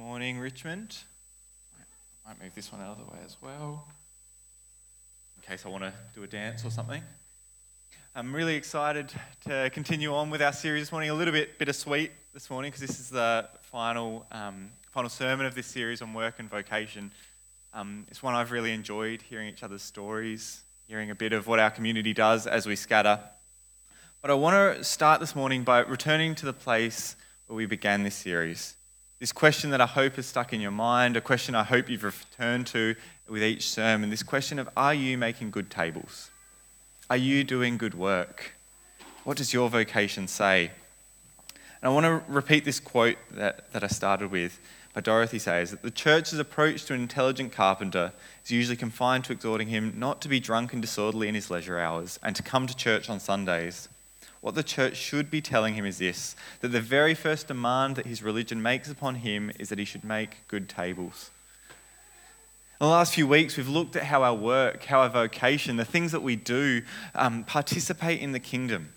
morning, Richmond. I might move this one out of the way as well, in case I want to do a dance or something. I'm really excited to continue on with our series this morning. A little bit bittersweet this morning because this is the final, um, final sermon of this series on work and vocation. Um, it's one I've really enjoyed hearing each other's stories, hearing a bit of what our community does as we scatter. But I want to start this morning by returning to the place where we began this series. This question that I hope is stuck in your mind, a question I hope you've returned to with each sermon this question of are you making good tables? Are you doing good work? What does your vocation say? And I want to repeat this quote that, that I started with by Dorothy Sayers that the church's approach to an intelligent carpenter is usually confined to exhorting him not to be drunk and disorderly in his leisure hours and to come to church on Sundays. What the church should be telling him is this that the very first demand that his religion makes upon him is that he should make good tables. In the last few weeks, we've looked at how our work, how our vocation, the things that we do, um, participate in the kingdom.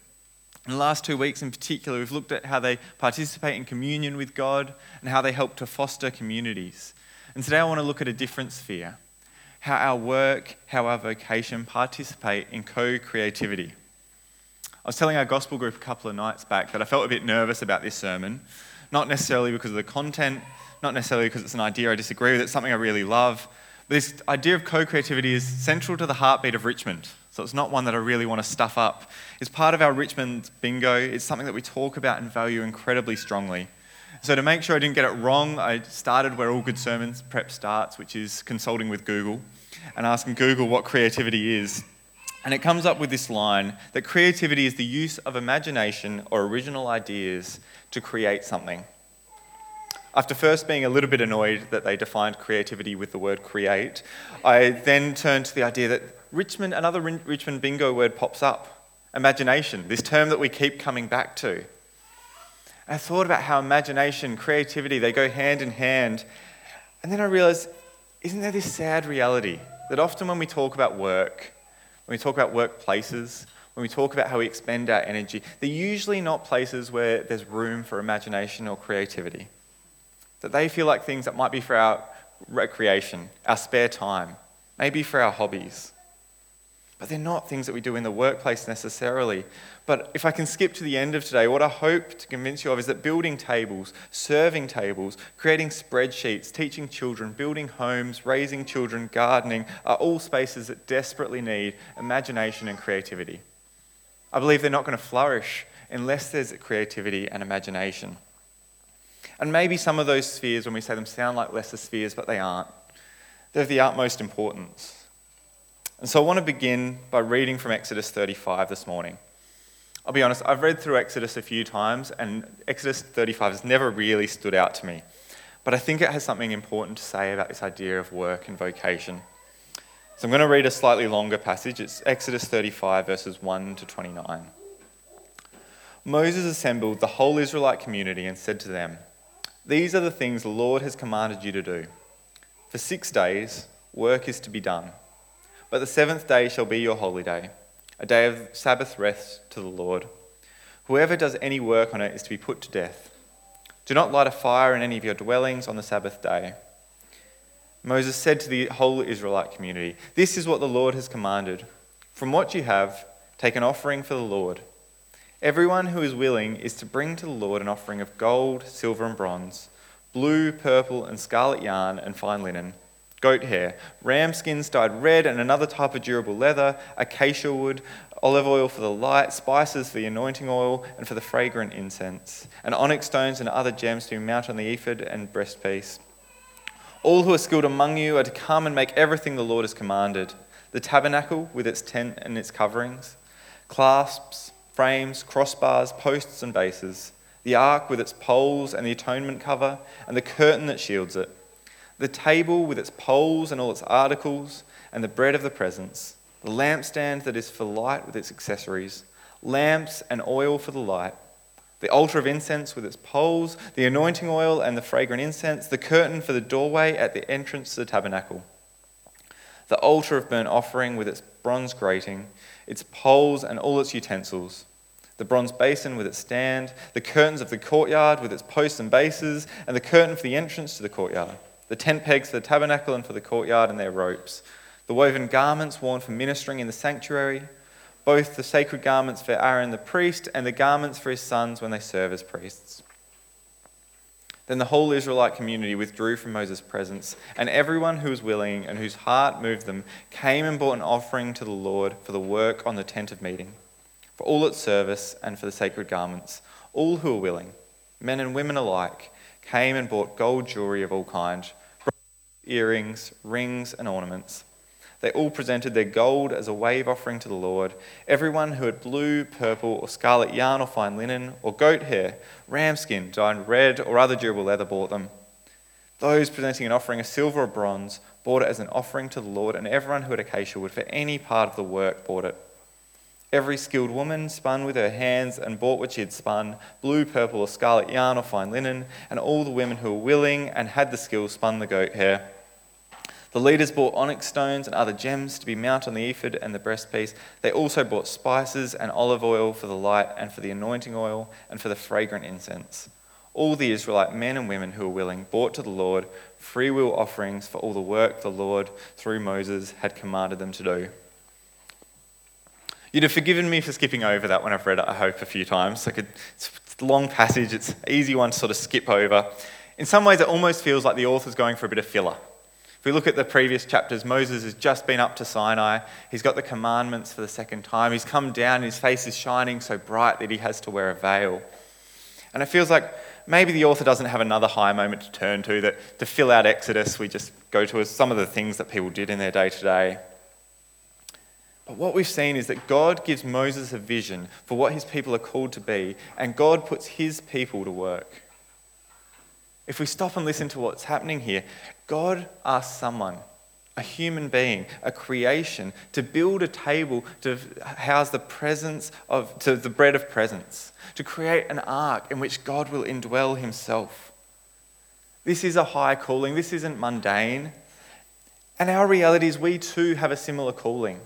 In the last two weeks, in particular, we've looked at how they participate in communion with God and how they help to foster communities. And today, I want to look at a different sphere how our work, how our vocation participate in co creativity. I was telling our gospel group a couple of nights back that I felt a bit nervous about this sermon, not necessarily because of the content, not necessarily because it's an idea I disagree with, it's something I really love. But this idea of co creativity is central to the heartbeat of Richmond. So it's not one that I really want to stuff up. It's part of our Richmond bingo. It's something that we talk about and value incredibly strongly. So to make sure I didn't get it wrong, I started where all good sermons prep starts, which is consulting with Google and asking Google what creativity is. And it comes up with this line that creativity is the use of imagination or original ideas to create something. After first being a little bit annoyed that they defined creativity with the word create, I then turned to the idea that Richmond, another Richmond bingo word pops up imagination, this term that we keep coming back to. I thought about how imagination, creativity, they go hand in hand. And then I realized, isn't there this sad reality that often when we talk about work, when we talk about workplaces, when we talk about how we expend our energy, they're usually not places where there's room for imagination or creativity. That they feel like things that might be for our recreation, our spare time, maybe for our hobbies. But they're not things that we do in the workplace necessarily. But if I can skip to the end of today, what I hope to convince you of is that building tables, serving tables, creating spreadsheets, teaching children, building homes, raising children, gardening are all spaces that desperately need imagination and creativity. I believe they're not going to flourish unless there's creativity and imagination. And maybe some of those spheres, when we say them, sound like lesser spheres, but they aren't. They're of the utmost importance. And so I want to begin by reading from Exodus 35 this morning. I'll be honest, I've read through Exodus a few times, and Exodus 35 has never really stood out to me. But I think it has something important to say about this idea of work and vocation. So I'm going to read a slightly longer passage. It's Exodus 35, verses 1 to 29. Moses assembled the whole Israelite community and said to them, These are the things the Lord has commanded you to do. For six days, work is to be done but the seventh day shall be your holy day, a day of Sabbath rest to the Lord. Whoever does any work on it is to be put to death. Do not light a fire in any of your dwellings on the Sabbath day. Moses said to the whole Israelite community, This is what the Lord has commanded. From what you have, take an offering for the Lord. Everyone who is willing is to bring to the Lord an offering of gold, silver, and bronze, blue, purple, and scarlet yarn, and fine linen goat hair, ram skins dyed red, and another type of durable leather, acacia wood, olive oil for the light, spices for the anointing oil, and for the fragrant incense, and onyx stones and other gems to mount on the ephod and breastpiece. All who are skilled among you are to come and make everything the Lord has commanded. The tabernacle with its tent and its coverings, clasps, frames, crossbars, posts, and bases, the ark with its poles and the atonement cover, and the curtain that shields it the table with its poles and all its articles, and the bread of the presence, the lampstand that is for light with its accessories, lamps and oil for the light, the altar of incense with its poles, the anointing oil and the fragrant incense, the curtain for the doorway at the entrance to the tabernacle, the altar of burnt offering with its bronze grating, its poles and all its utensils, the bronze basin with its stand, the curtains of the courtyard with its posts and bases, and the curtain for the entrance to the courtyard, the tent pegs for the tabernacle and for the courtyard and their ropes, the woven garments worn for ministering in the sanctuary, both the sacred garments for Aaron the priest and the garments for his sons when they serve as priests. Then the whole Israelite community withdrew from Moses' presence, and everyone who was willing and whose heart moved them came and brought an offering to the Lord for the work on the tent of meeting for all its service and for the sacred garments. All who were willing, men and women alike, came and bought gold jewelry of all kinds, earrings, rings, and ornaments. They all presented their gold as a wave offering to the Lord. Everyone who had blue, purple, or scarlet yarn or fine linen, or goat hair, ram skin dyed red, or other durable leather bought them. Those presenting an offering of silver or bronze bought it as an offering to the Lord, and everyone who had acacia wood for any part of the work bought it. Every skilled woman spun with her hands and bought what she had spun blue, purple, or scarlet yarn or fine linen, and all the women who were willing and had the skill spun the goat hair. The leaders bought onyx stones and other gems to be mounted on the ephod and the breastpiece. They also bought spices and olive oil for the light and for the anointing oil and for the fragrant incense. All the Israelite men and women who were willing brought to the Lord free will offerings for all the work the Lord, through Moses, had commanded them to do. You'd have forgiven me for skipping over that when I've read it, I hope, a few times. Like it's a long passage, it's an easy one to sort of skip over. In some ways, it almost feels like the author's going for a bit of filler. If we look at the previous chapters, Moses has just been up to Sinai. He's got the commandments for the second time. He's come down, and his face is shining so bright that he has to wear a veil. And it feels like maybe the author doesn't have another high moment to turn to, that to fill out Exodus, we just go to some of the things that people did in their day to day. But what we've seen is that God gives Moses a vision for what his people are called to be, and God puts his people to work. If we stop and listen to what's happening here, God asks someone, a human being, a creation, to build a table to house the presence of to the bread of presence, to create an ark in which God will indwell himself. This is a high calling. This isn't mundane. And our reality is we too have a similar calling.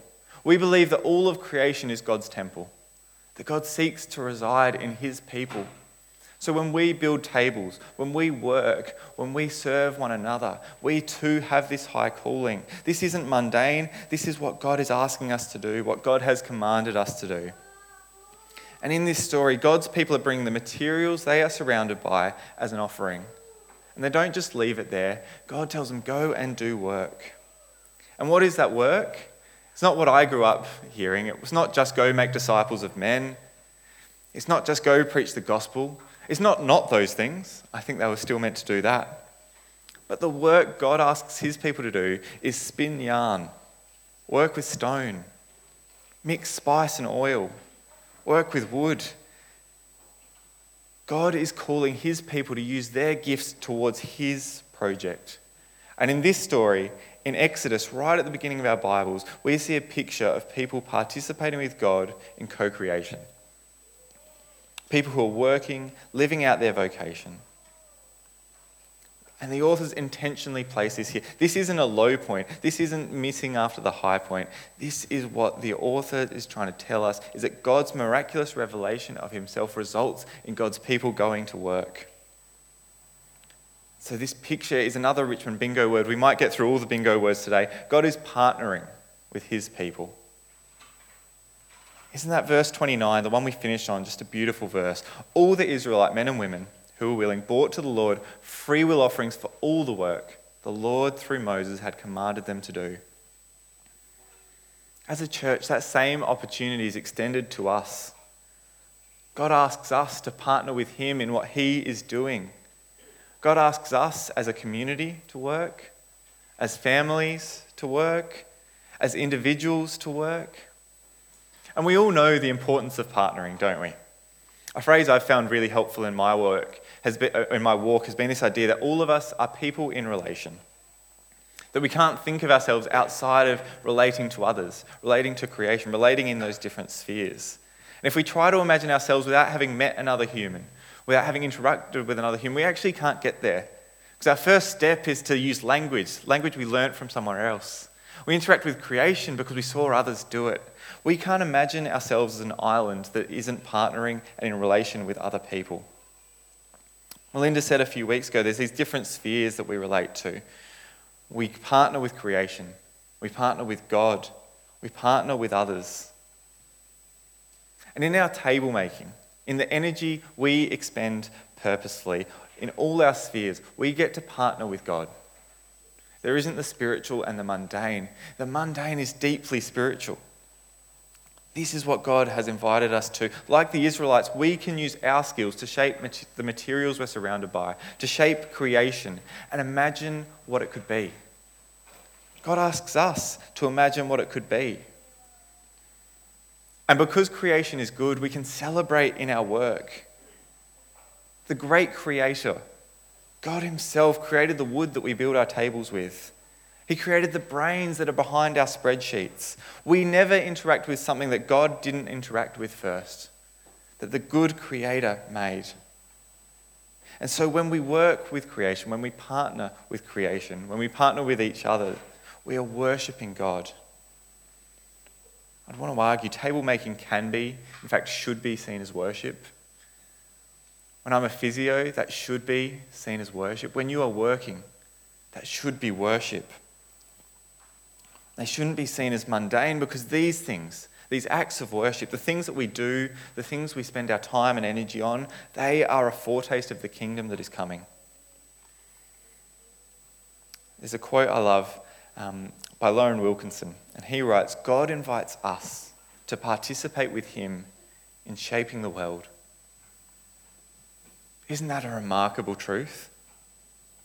We believe that all of creation is God's temple, that God seeks to reside in his people. So when we build tables, when we work, when we serve one another, we too have this high calling. This isn't mundane. This is what God is asking us to do, what God has commanded us to do. And in this story, God's people are bringing the materials they are surrounded by as an offering. And they don't just leave it there. God tells them, go and do work. And what is that work? It's not what I grew up hearing. It was not just go make disciples of men. It's not just go preach the gospel. It's not not those things. I think they were still meant to do that. But the work God asks his people to do is spin yarn, work with stone, mix spice and oil, work with wood. God is calling his people to use their gifts towards his project. And in this story, in Exodus, right at the beginning of our Bibles, we see a picture of people participating with God in co creation. People who are working, living out their vocation. And the authors intentionally place this here. This isn't a low point. This isn't missing after the high point. This is what the author is trying to tell us is that God's miraculous revelation of himself results in God's people going to work. So, this picture is another Richmond bingo word. We might get through all the bingo words today. God is partnering with his people. Isn't that verse 29, the one we finished on, just a beautiful verse? All the Israelite men and women who were willing brought to the Lord free will offerings for all the work the Lord, through Moses, had commanded them to do. As a church, that same opportunity is extended to us. God asks us to partner with Him in what He is doing. God asks us as a community to work, as families to work, as individuals to work. And we all know the importance of partnering, don't we? A phrase I've found really helpful in my work has been, uh, in my walk has been this idea that all of us are people in relation. That we can't think of ourselves outside of relating to others, relating to creation, relating in those different spheres. And if we try to imagine ourselves without having met another human, without having interacted with another human. We actually can't get there. Because our first step is to use language, language we learnt from somewhere else. We interact with creation because we saw others do it. We can't imagine ourselves as an island that isn't partnering and in relation with other people. Melinda said a few weeks ago there's these different spheres that we relate to. We partner with creation, we partner with God, we partner with others. And in our table making, in the energy we expend purposefully, in all our spheres, we get to partner with God. There isn't the spiritual and the mundane. The mundane is deeply spiritual. This is what God has invited us to. Like the Israelites, we can use our skills to shape the materials we're surrounded by, to shape creation, and imagine what it could be. God asks us to imagine what it could be. And because creation is good, we can celebrate in our work. The great creator, God Himself, created the wood that we build our tables with. He created the brains that are behind our spreadsheets. We never interact with something that God didn't interact with first, that the good Creator made. And so when we work with creation, when we partner with creation, when we partner with each other, we are worshipping God. I'd want to argue table making can be, in fact, should be seen as worship. When I'm a physio, that should be seen as worship. When you are working, that should be worship. They shouldn't be seen as mundane because these things, these acts of worship, the things that we do, the things we spend our time and energy on, they are a foretaste of the kingdom that is coming. There's a quote I love um, by Loren Wilkinson, and he writes God invites us to participate with him in shaping the world. Isn't that a remarkable truth?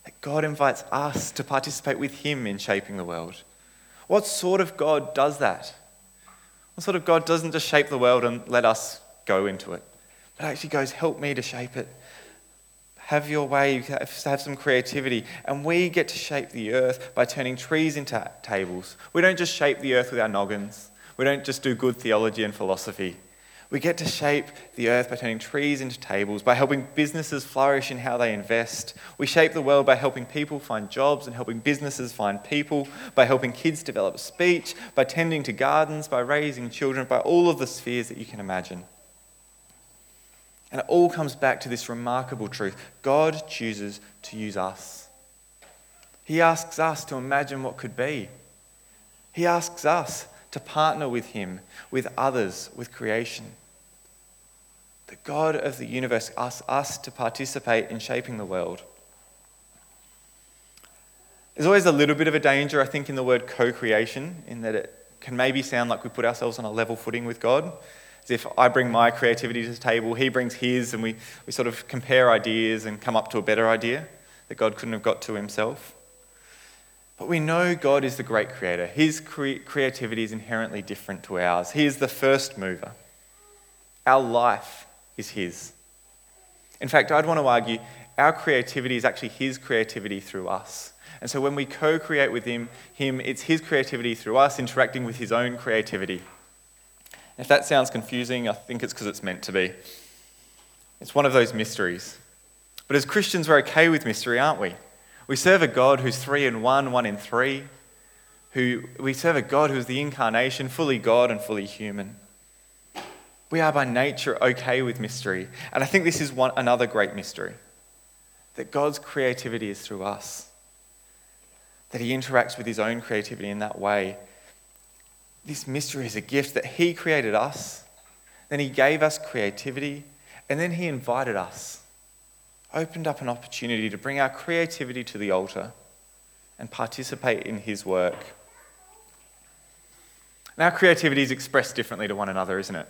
That God invites us to participate with him in shaping the world. What sort of God does that? What sort of God doesn't just shape the world and let us go into it, but actually goes, Help me to shape it. Have your way, you have some creativity. And we get to shape the earth by turning trees into tables. We don't just shape the earth with our noggins, we don't just do good theology and philosophy. We get to shape the earth by turning trees into tables, by helping businesses flourish in how they invest. We shape the world by helping people find jobs and helping businesses find people, by helping kids develop speech, by tending to gardens, by raising children, by all of the spheres that you can imagine. And it all comes back to this remarkable truth God chooses to use us. He asks us to imagine what could be. He asks us to partner with Him, with others, with creation the God of the universe asks us to participate in shaping the world. There's always a little bit of a danger, I think, in the word co creation, in that it can maybe sound like we put ourselves on a level footing with God. As if I bring my creativity to the table, he brings his, and we, we sort of compare ideas and come up to a better idea that God couldn't have got to himself. But we know God is the great creator. His cre- creativity is inherently different to ours. He is the first mover. Our life is His. In fact, I'd want to argue our creativity is actually His creativity through us. And so when we co create with him, him, it's His creativity through us interacting with His own creativity. If that sounds confusing, I think it's because it's meant to be. It's one of those mysteries. But as Christians, we're okay with mystery, aren't we? We serve a God who's three in one, one in three. Who, we serve a God who's the incarnation, fully God and fully human. We are by nature okay with mystery. And I think this is one, another great mystery that God's creativity is through us, that He interacts with His own creativity in that way. This mystery is a gift that He created us, then He gave us creativity, and then He invited us, opened up an opportunity to bring our creativity to the altar and participate in His work. And our creativity is expressed differently to one another, isn't it?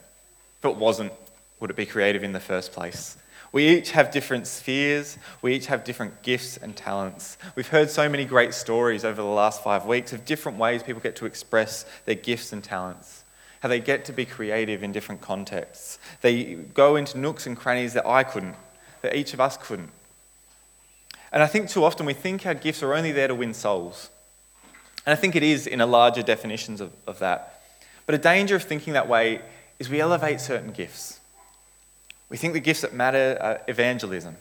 If it wasn't, would it be creative in the first place? We each have different spheres. We each have different gifts and talents. We've heard so many great stories over the last five weeks of different ways people get to express their gifts and talents, how they get to be creative in different contexts. They go into nooks and crannies that I couldn't, that each of us couldn't. And I think too often we think our gifts are only there to win souls. And I think it is in a larger definitions of, of that. But a danger of thinking that way is we elevate certain gifts. We think the gifts that matter are evangelism,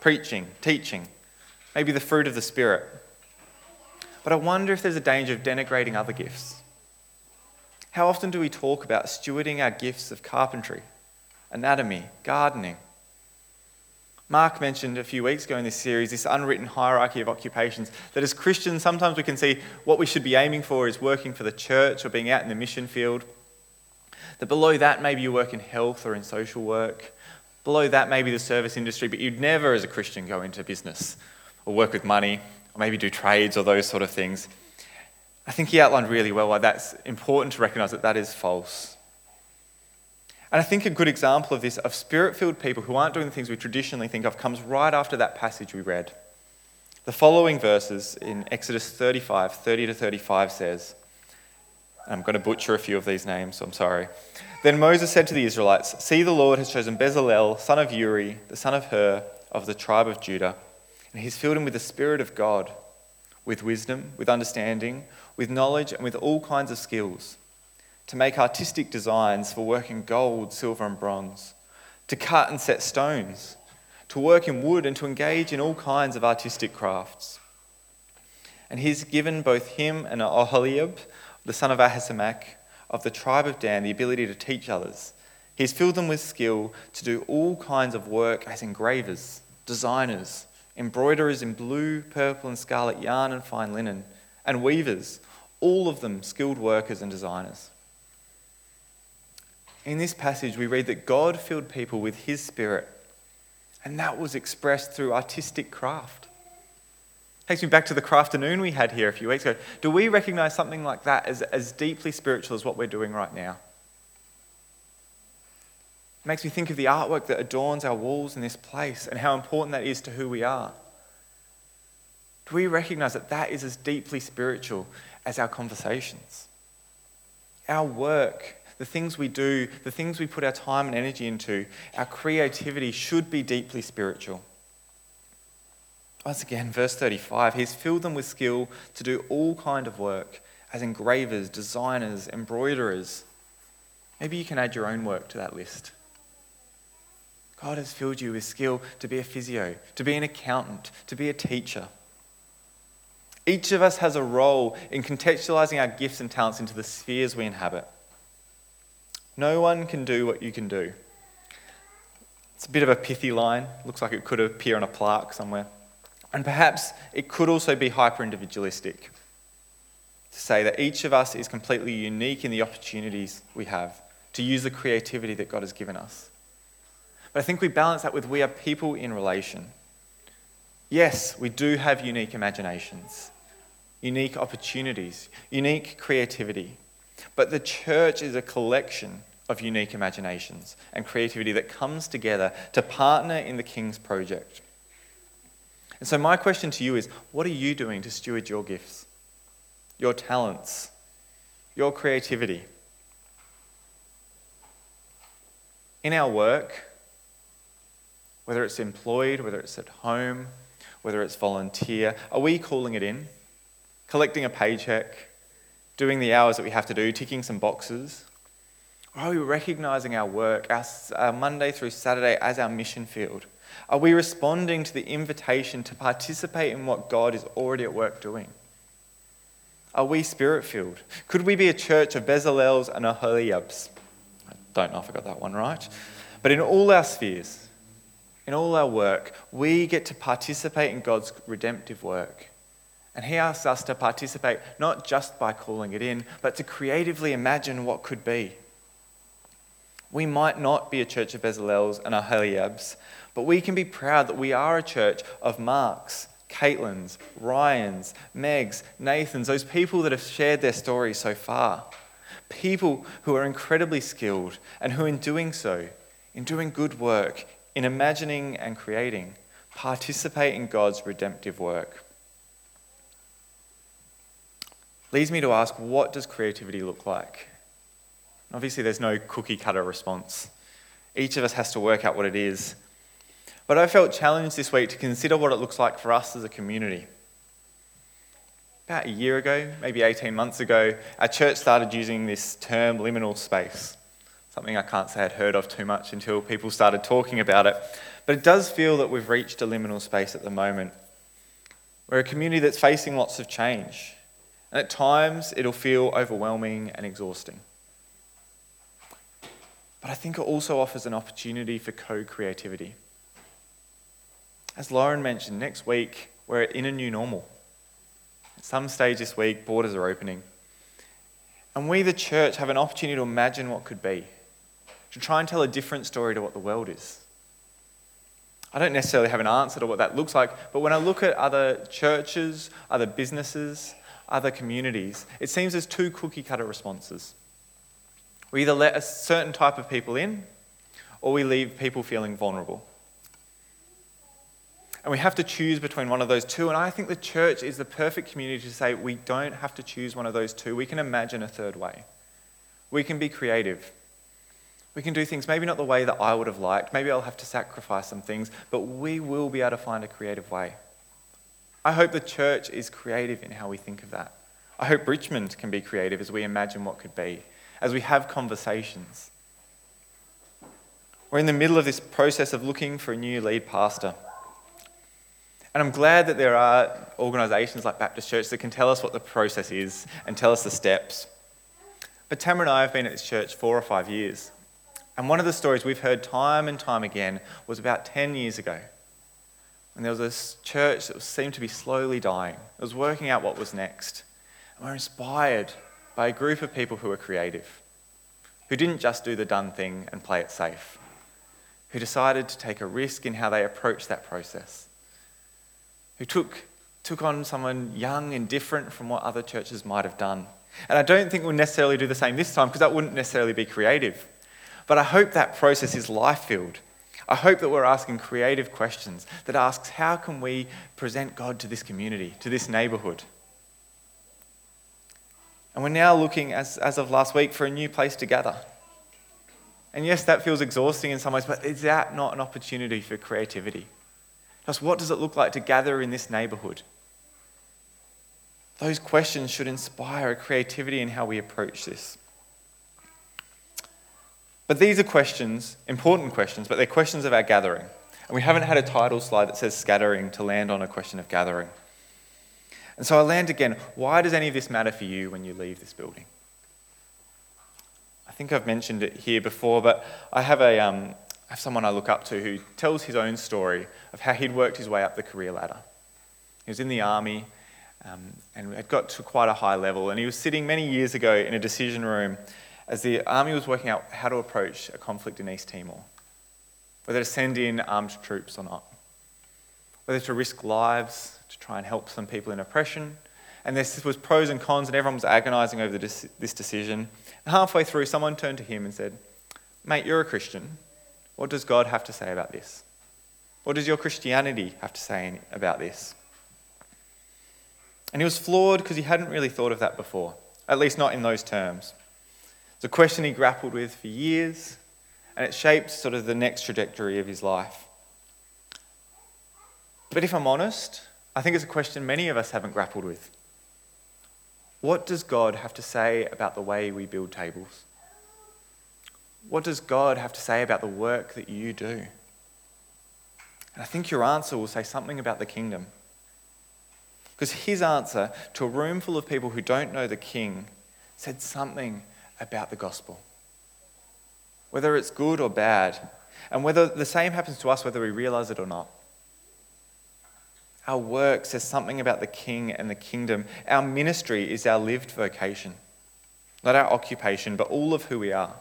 preaching, teaching, maybe the fruit of the Spirit. But I wonder if there's a danger of denigrating other gifts. How often do we talk about stewarding our gifts of carpentry, anatomy, gardening? Mark mentioned a few weeks ago in this series this unwritten hierarchy of occupations that as Christians, sometimes we can see what we should be aiming for is working for the church or being out in the mission field. That below that, maybe you work in health or in social work. Below that, maybe the service industry, but you'd never, as a Christian, go into business or work with money or maybe do trades or those sort of things. I think he outlined really well why that's important to recognize that that is false. And I think a good example of this, of spirit filled people who aren't doing the things we traditionally think of, comes right after that passage we read. The following verses in Exodus 35, 30 to 35 says, I'm going to butcher a few of these names, so I'm sorry. Then Moses said to the Israelites, See, the Lord has chosen Bezalel, son of Uri, the son of Hur, of the tribe of Judah, and he's filled him with the Spirit of God, with wisdom, with understanding, with knowledge, and with all kinds of skills, to make artistic designs for working gold, silver, and bronze, to cut and set stones, to work in wood, and to engage in all kinds of artistic crafts. And he's given both him and Oholiab, the son of Ahisamach, of the tribe of Dan, the ability to teach others. He's filled them with skill to do all kinds of work as engravers, designers, embroiderers in blue, purple, and scarlet yarn and fine linen, and weavers, all of them skilled workers and designers. In this passage, we read that God filled people with His Spirit, and that was expressed through artistic craft. Takes me back to the crafternoon we had here a few weeks ago. Do we recognize something like that as, as deeply spiritual as what we're doing right now? It makes me think of the artwork that adorns our walls in this place and how important that is to who we are. Do we recognize that that is as deeply spiritual as our conversations? Our work, the things we do, the things we put our time and energy into, our creativity should be deeply spiritual. Once again, verse 35, he's filled them with skill to do all kind of work as engravers, designers, embroiderers. Maybe you can add your own work to that list. God has filled you with skill to be a physio, to be an accountant, to be a teacher. Each of us has a role in contextualizing our gifts and talents into the spheres we inhabit. No one can do what you can do. It's a bit of a pithy line. Looks like it could appear on a plaque somewhere. And perhaps it could also be hyper individualistic to say that each of us is completely unique in the opportunities we have to use the creativity that God has given us. But I think we balance that with we are people in relation. Yes, we do have unique imaginations, unique opportunities, unique creativity. But the church is a collection of unique imaginations and creativity that comes together to partner in the King's project. And so, my question to you is what are you doing to steward your gifts, your talents, your creativity? In our work, whether it's employed, whether it's at home, whether it's volunteer, are we calling it in? Collecting a paycheck, doing the hours that we have to do, ticking some boxes? Or are we recognizing our work, our, our Monday through Saturday, as our mission field? Are we responding to the invitation to participate in what God is already at work doing? Are we spirit filled? Could we be a church of Bezalels and Oholiabs? I don't know if I got that one right. But in all our spheres, in all our work, we get to participate in God's redemptive work. And He asks us to participate not just by calling it in, but to creatively imagine what could be. We might not be a church of Bezalels and Oholiabs, but we can be proud that we are a church of Marks, Caitlin's, Ryan's, Meg's, Nathan's, those people that have shared their stories so far. People who are incredibly skilled and who, in doing so, in doing good work, in imagining and creating, participate in God's redemptive work. Leads me to ask what does creativity look like? Obviously, there's no cookie cutter response. Each of us has to work out what it is. But I felt challenged this week to consider what it looks like for us as a community. About a year ago, maybe 18 months ago, our church started using this term liminal space something I can't say I'd heard of too much until people started talking about it. But it does feel that we've reached a liminal space at the moment. We're a community that's facing lots of change. And at times, it'll feel overwhelming and exhausting. But I think it also offers an opportunity for co creativity. As Lauren mentioned, next week, we're in a new normal. At some stage this week, borders are opening. And we, the church, have an opportunity to imagine what could be, to try and tell a different story to what the world is. I don't necessarily have an answer to what that looks like, but when I look at other churches, other businesses, other communities, it seems there's two cookie cutter responses. We either let a certain type of people in, or we leave people feeling vulnerable. And we have to choose between one of those two. And I think the church is the perfect community to say we don't have to choose one of those two. We can imagine a third way. We can be creative. We can do things maybe not the way that I would have liked. Maybe I'll have to sacrifice some things, but we will be able to find a creative way. I hope the church is creative in how we think of that. I hope Richmond can be creative as we imagine what could be, as we have conversations. We're in the middle of this process of looking for a new lead pastor. And I'm glad that there are organisations like Baptist Church that can tell us what the process is and tell us the steps. But Tamara and I have been at this church four or five years. And one of the stories we've heard time and time again was about 10 years ago. when there was this church that seemed to be slowly dying. It was working out what was next. And we're inspired by a group of people who were creative, who didn't just do the done thing and play it safe, who decided to take a risk in how they approached that process, who took, took on someone young and different from what other churches might have done. And I don't think we'll necessarily do the same this time because that wouldn't necessarily be creative. But I hope that process is life filled. I hope that we're asking creative questions that asks how can we present God to this community, to this neighborhood? And we're now looking, as, as of last week, for a new place to gather. And yes, that feels exhausting in some ways, but is that not an opportunity for creativity? Just what does it look like to gather in this neighborhood? Those questions should inspire a creativity in how we approach this. But these are questions, important questions, but they're questions of our gathering. And we haven't had a title slide that says scattering to land on a question of gathering. And so I land again why does any of this matter for you when you leave this building? I think I've mentioned it here before, but I have, a, um, have someone I look up to who tells his own story of how he'd worked his way up the career ladder. He was in the army um, and had got to quite a high level, and he was sitting many years ago in a decision room as the army was working out how to approach a conflict in East Timor, whether to send in armed troops or not, whether to risk lives to try and help some people in oppression. And this was pros and cons, and everyone was agonizing over this decision. And halfway through, someone turned to him and said, Mate, you're a Christian. What does God have to say about this? What does your Christianity have to say about this? And he was floored because he hadn't really thought of that before, at least not in those terms. It's a question he grappled with for years, and it shaped sort of the next trajectory of his life. But if I'm honest, I think it's a question many of us haven't grappled with. What does God have to say about the way we build tables? What does God have to say about the work that you do? And I think your answer will say something about the kingdom. Because his answer to a room full of people who don't know the king said something about the gospel. Whether it's good or bad, and whether the same happens to us whether we realize it or not. Our work says something about the king and the kingdom. Our ministry is our lived vocation, not our occupation, but all of who we are.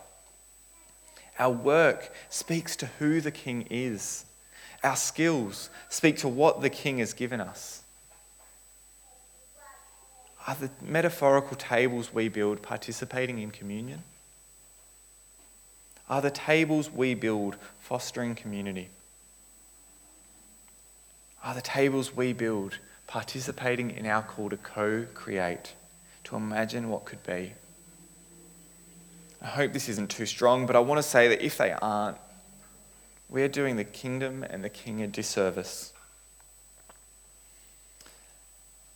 Our work speaks to who the king is. Our skills speak to what the king has given us. Are the metaphorical tables we build participating in communion? Are the tables we build fostering community? Are the tables we build participating in our call to co create, to imagine what could be? I hope this isn't too strong, but I want to say that if they aren't, we're doing the kingdom and the king a disservice.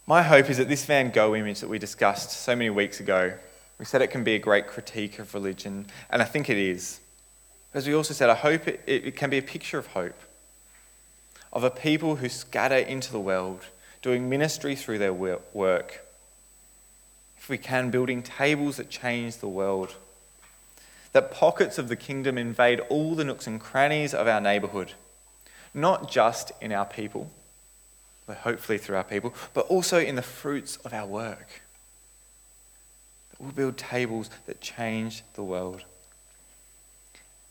My hope is that this Van Gogh image that we discussed so many weeks ago, we said it can be a great critique of religion, and I think it is. As we also said, I hope it, it can be a picture of hope, of a people who scatter into the world doing ministry through their work. If we can, building tables that change the world. That pockets of the kingdom invade all the nooks and crannies of our neighbourhood, not just in our people, but hopefully through our people, but also in the fruits of our work. That we'll build tables that change the world.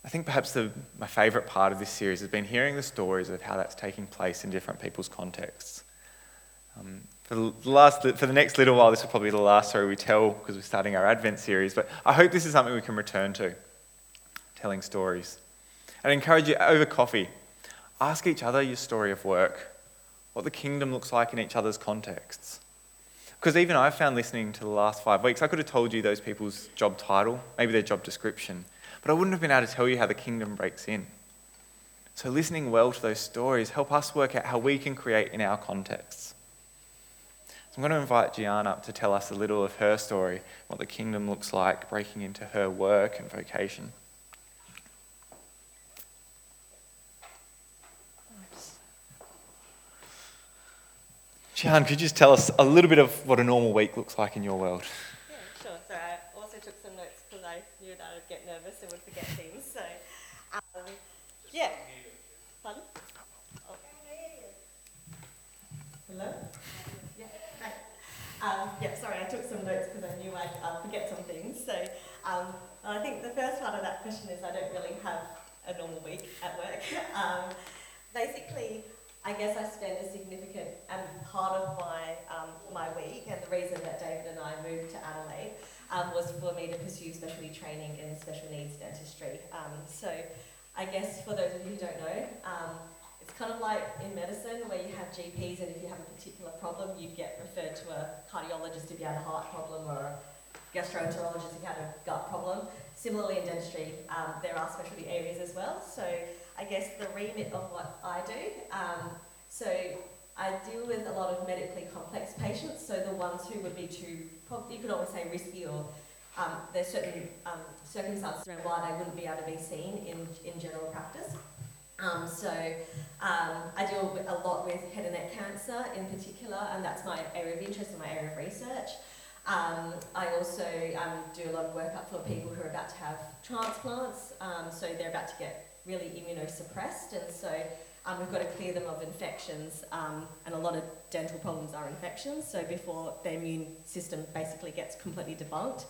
I think perhaps the, my favourite part of this series has been hearing the stories of how that's taking place in different people's contexts. Um, for, the last, for the next little while, this will probably be the last story we tell because we're starting our Advent series, but I hope this is something we can return to telling stories. And I encourage you over coffee, ask each other your story of work, what the kingdom looks like in each other's contexts. Because even I've found listening to the last five weeks, I could have told you those people's job title, maybe their job description, but I wouldn't have been able to tell you how the kingdom breaks in. So, listening well to those stories help us work out how we can create in our contexts. I'm going to invite Gianna up to tell us a little of her story, what the kingdom looks like breaking into her work and vocation. Gian, could you just tell us a little bit of what a normal week looks like in your world? Yeah, sure. So I also took some notes because I knew that I'd get nervous and would forget things. So, um, yeah. Oh. Hello? Um, yeah, sorry, I took some notes because I knew I'd forget some things. So um, I think the first part of that question is I don't really have a normal week at work. Um, basically, I guess I spend a significant and part of my um, my week, and the reason that David and I moved to Adelaide um, was for me to pursue specialty training in special needs dentistry. Um, so I guess for those of you who don't know, it's kind of like in medicine where you have GPs and if you have a particular problem, you get referred to a cardiologist if you had a heart problem or a gastroenterologist if you had a gut problem. Similarly in dentistry, um, there are specialty areas as well. So I guess the remit of what I do, um, so I deal with a lot of medically complex patients, so the ones who would be too, you could always say risky or um, there's certain um, circumstances around why they wouldn't be able to be seen in, in general practice. Um, so um, I deal a lot with head and neck cancer in particular, and that's my area of interest and my area of research. Um, I also um, do a lot of work up for people who are about to have transplants, so they're about to get really immunosuppressed, and so um, we've got to clear them of infections, um, and a lot of dental problems are infections. So before the immune system basically gets completely debunked,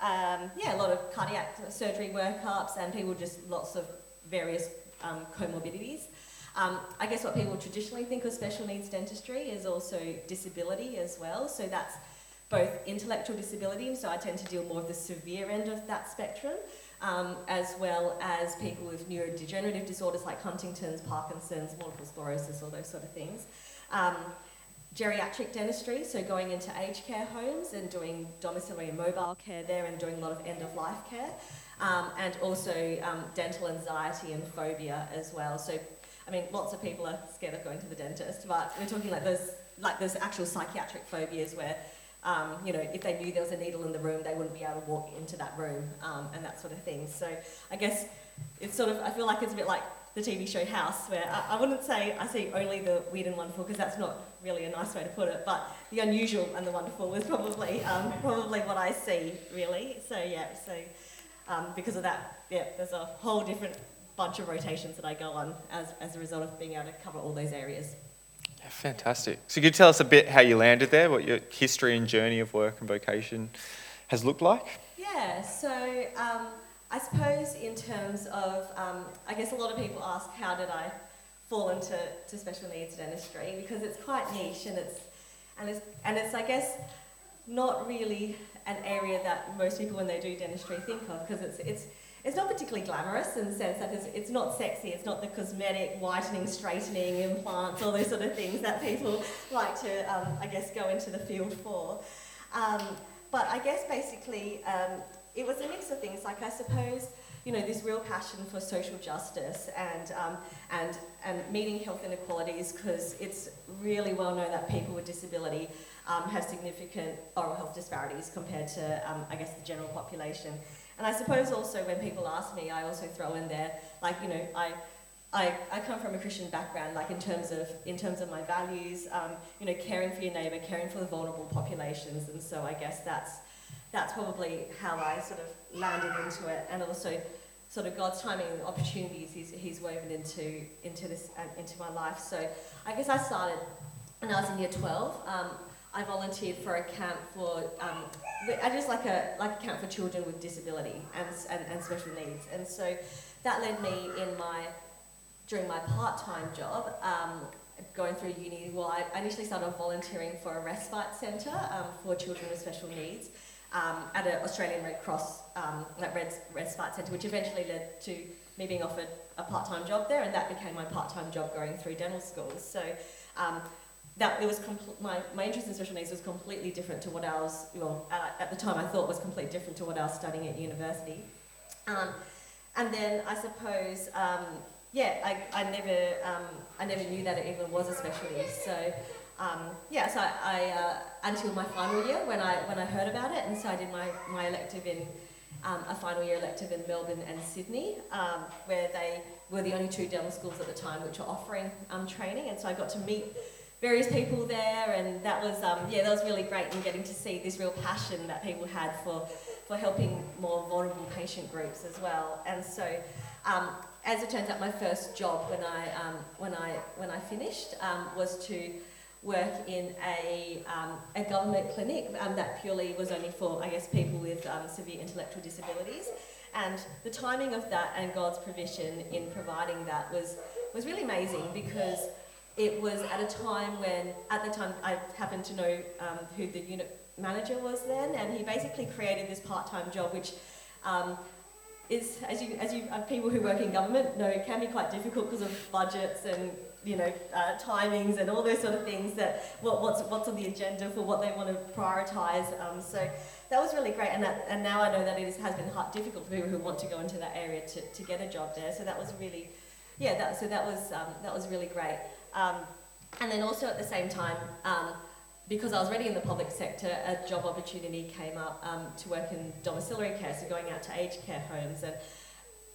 um, yeah, a lot of cardiac surgery workups and people just lots of various um, comorbidities. Um, I guess what people traditionally think of special needs dentistry is also disability as well. So that's both intellectual disability, so I tend to deal more with the severe end of that spectrum, um, as well as people with neurodegenerative disorders like Huntington's, Parkinson's, multiple sclerosis, all those sort of things. Um, geriatric dentistry, so going into aged care homes and doing domiciliary and mobile care there and doing a lot of end of life care, um, and also um, dental anxiety and phobia as well. So, I mean, lots of people are scared of going to the dentist, but we're talking like those like those actual psychiatric phobias where. Um, you know, if they knew there was a needle in the room, they wouldn't be able to walk into that room um, and that sort of thing. So I guess it's sort of, I feel like it's a bit like the TV show House, where I, I wouldn't say I see only the weird and wonderful because that's not really a nice way to put it, but the unusual and the wonderful is probably um, probably what I see really. So yeah, so um, because of that, yeah, there's a whole different bunch of rotations that I go on as, as a result of being able to cover all those areas. Yeah, fantastic. So could you tell us a bit how you landed there, what your history and journey of work and vocation has looked like? Yeah, so um, I suppose in terms of, um, I guess a lot of people ask, how did I fall into to special needs dentistry? Because it's quite niche and it's, and it's, and it's I guess, not really an area that most people when they do dentistry think of because it's, it's, it's not particularly glamorous in the sense that it's, it's not sexy, it's not the cosmetic, whitening, straightening, implants, all those sort of things that people like to, um, I guess, go into the field for. Um, but I guess basically um, it was a mix of things. Like I suppose, you know, this real passion for social justice and um, and and meeting health inequalities because it's really well known that people with disability um, have significant oral health disparities compared to, um, I guess, the general population. And I suppose also when people ask me, I also throw in there, like, you know, I I, I come from a Christian background, like in terms of in terms of my values, um, you know, caring for your neighbour, caring for the vulnerable populations, and so I guess that's that's probably how I sort of landed into it, and also sort of God's timing and opportunities He's, he's woven into into this uh, into my life. So I guess I started when I was in year twelve. Um, I volunteered for a camp for um, I just like a like a camp for children with disability and, and, and special needs, and so that led me in my during my part-time job, um, going through uni, well, I initially started volunteering for a respite centre um, for children with special needs um, at an Australian Red Cross um, Red, respite centre, which eventually led to me being offered a part-time job there, and that became my part-time job going through dental schools. So um, that it was compl- my, my interest in special needs was completely different to what I was, well, uh, at the time I thought was completely different to what I was studying at university. Um, and then I suppose um, yeah, I, I never um, I never knew that it even was a specialty. So um, yeah, so I, I uh, until my final year when I when I heard about it, and so I did my, my elective in um, a final year elective in Melbourne and Sydney, um, where they were the only two dental schools at the time which were offering training, and so I got to meet various people there, and that was um, yeah that was really great in getting to see this real passion that people had for for helping more vulnerable patient groups as well, and so. Um, as it turns out, my first job when I, um, when I, when I finished um, was to work in a, um, a government clinic um, that purely was only for, I guess, people with severe intellectual disabilities. And the timing of that and God's provision in providing that was, was really amazing because it was at a time when, at the time, I happened to know um, who the unit manager was then, and he basically created this part-time job which um, is, as you, as you, uh, people who work in government know, can be quite difficult because of budgets and you know uh, timings and all those sort of things. That what, what's what's on the agenda for what they want to prioritise. Um, so that was really great, and that and now I know that it is, has been hard, difficult for people who want to go into that area to, to get a job there. So that was really, yeah. That so that was um, that was really great. Um, and then also at the same time. Um, because I was already in the public sector, a job opportunity came up um, to work in domiciliary care, so going out to aged care homes. And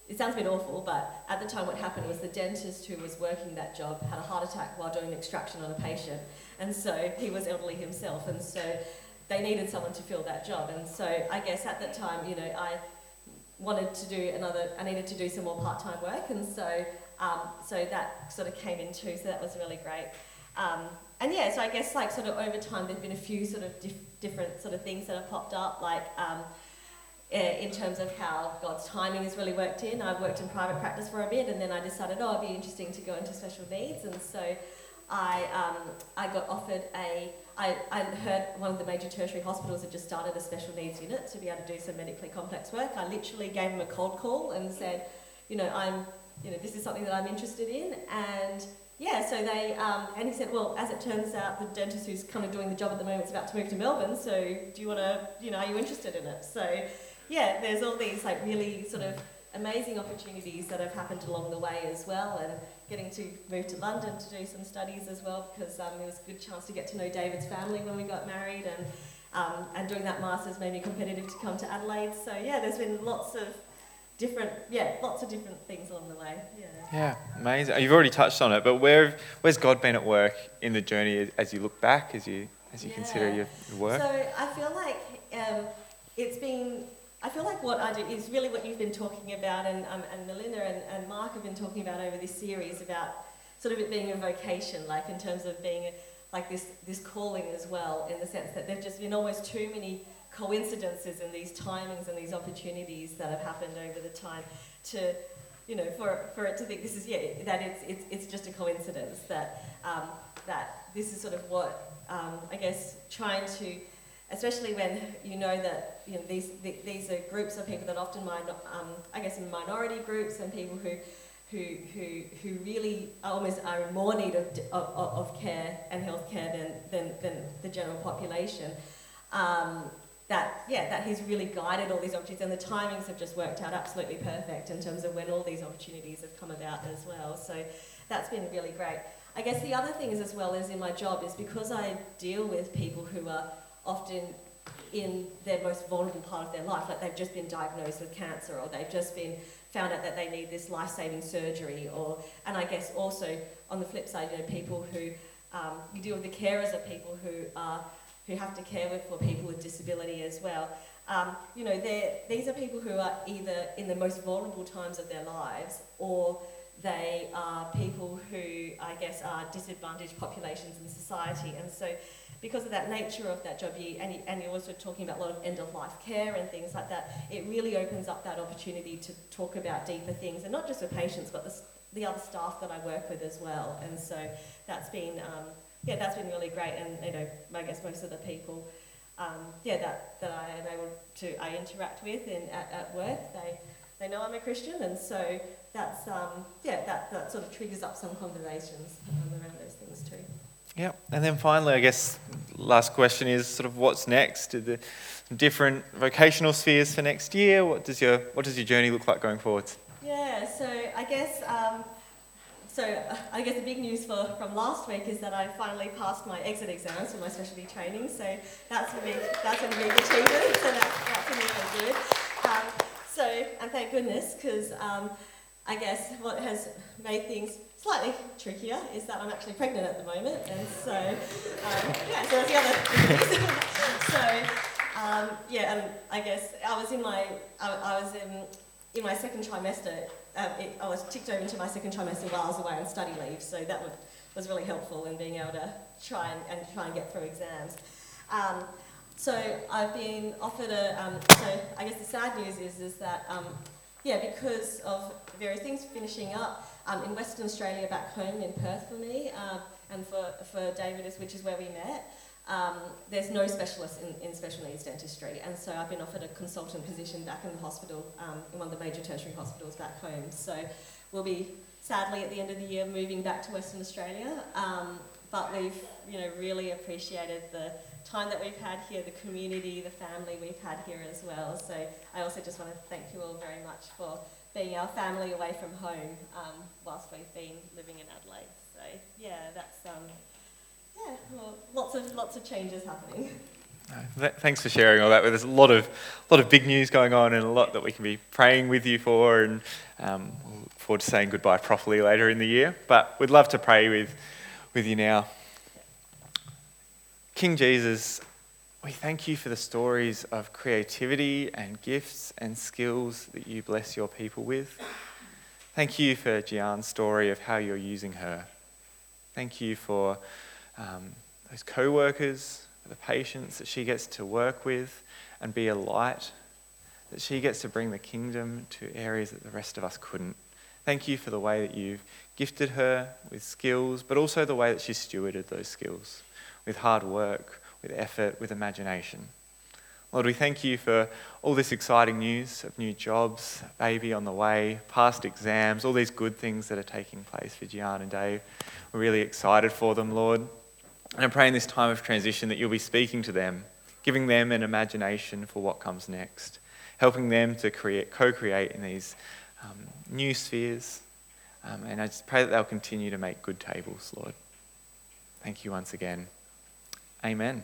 it sounds a bit awful, but at the time, what happened was the dentist who was working that job had a heart attack while doing an extraction on a patient, and so he was elderly himself, and so they needed someone to fill that job. And so I guess at that time, you know, I wanted to do another. I needed to do some more part-time work, and so um, so that sort of came in too. So that was really great. Um, and yeah, so I guess like sort of over time, there's been a few sort of dif- different sort of things that have popped up, like um, eh, in terms of how God's timing has really worked in. I've worked in private practice for a bit, and then I decided, oh, it'd be interesting to go into special needs, and so I um, I got offered a. I, I heard one of the major tertiary hospitals had just started a special needs unit to be able to do some medically complex work. I literally gave them a cold call and said, you know, I'm, you know, this is something that I'm interested in, and yeah, so they, um, and he said, well, as it turns out, the dentist who's kind of doing the job at the moment is about to move to Melbourne, so do you want to, you know, are you interested in it? So, yeah, there's all these like really sort of amazing opportunities that have happened along the way as well, and getting to move to London to do some studies as well, because um, it was a good chance to get to know David's family when we got married, and um, and doing that masters made me competitive to come to Adelaide. So yeah, there's been lots of different, yeah, lots of different things along the way. Yeah. Yeah, amazing. You've already touched on it, but where where's God been at work in the journey as you look back, as you as you yeah. consider your, your, work? So I feel like um, it's been. I feel like what I do is really what you've been talking about, and um, and Melinda and, and Mark have been talking about over this series about sort of it being a vocation, like in terms of being a, like this this calling as well, in the sense that there've just been almost too many coincidences and these timings and these opportunities that have happened over the time to you know for, for it to think this is yeah that it's it's, it's just a coincidence that um, that this is sort of what um, I guess trying to especially when you know that you know these these are groups of people that often minor, um, I guess in minority groups and people who who, who, who really almost are in more need of, of, of care and health care than, than, than the general population. Um, that yeah that he's really guided all these opportunities and the timings have just worked out absolutely perfect in terms of when all these opportunities have come about as well. So that's been really great. I guess the other thing is as well as in my job is because i deal with people who are often in their most vulnerable part of their life like they've just been diagnosed with cancer or they've just been found out that they need this life-saving surgery, or and I guess also on the flip side, you know, people who um, you deal with the carers of people who are who have to care for people with disability as well. Um, you know, these are people who are either in the most vulnerable times of their lives or they are people who, I guess, are disadvantaged populations in society. And so, because of that nature of that job, you, and, you, and you're also talking about a lot of end of life care and things like that, it really opens up that opportunity to talk about deeper things, and not just with patients, but the, the other staff that I work with as well. And so, that's been, um, yeah, that's been really great. And, you know, I guess most of the people um, yeah, that, that I am able to I interact with in, at, at work. They, they know I'm a Christian, and so that's um, yeah, that, that sort of triggers up some conversations um, around those things too. Yeah, and then finally, I guess last question is sort of what's next? Are the different vocational spheres for next year? What does your what does your journey look like going forward? Yeah, so I guess um, so I guess the big news for, from last week is that I finally passed my exit exams for my specialty training. So that's a big, that's a big achievement. So that, that's really good. Um, so, and thank goodness, because um, I guess what has made things slightly trickier is that I'm actually pregnant at the moment. And so, um, yeah, so that's the other So, um, yeah, and I guess I was in my, I, I was in, in my second trimester um, it, I was ticked over into my second trimester while I was away on study leave, so that would, was really helpful in being able to try and, and try and get through exams. Um, so I've been offered a, um, so I guess the sad news is, is that, um, yeah, because of various things finishing up um, in Western Australia back home in Perth for me, uh, and for, for David, which is where we met, um, there's no specialist in, in special needs dentistry, and so I've been offered a consultant position back in the hospital, um, in one of the major tertiary hospitals back home. So we'll be sadly at the end of the year moving back to Western Australia, um, but we've you know really appreciated the time that we've had here, the community, the family we've had here as well. So I also just want to thank you all very much for being our family away from home um, whilst we've been living in Adelaide. So yeah, that's um, yeah, well, lots of lots of changes happening. Thanks for sharing all that. There's a lot of, lot of big news going on and a lot that we can be praying with you for, and um, we'll look forward to saying goodbye properly later in the year. But we'd love to pray with, with you now. King Jesus, we thank you for the stories of creativity and gifts and skills that you bless your people with. Thank you for Jian's story of how you're using her. Thank you for um, those co workers, the patients that she gets to work with and be a light, that she gets to bring the kingdom to areas that the rest of us couldn't. Thank you for the way that you've gifted her with skills, but also the way that she's stewarded those skills with hard work, with effort, with imagination. Lord, we thank you for all this exciting news of new jobs, baby on the way, past exams, all these good things that are taking place for Gian and Dave. We're really excited for them, Lord. And I pray in this time of transition that you'll be speaking to them, giving them an imagination for what comes next, helping them to create, co-create in these um, new spheres. Um, and I just pray that they'll continue to make good tables, Lord. Thank you once again. Amen.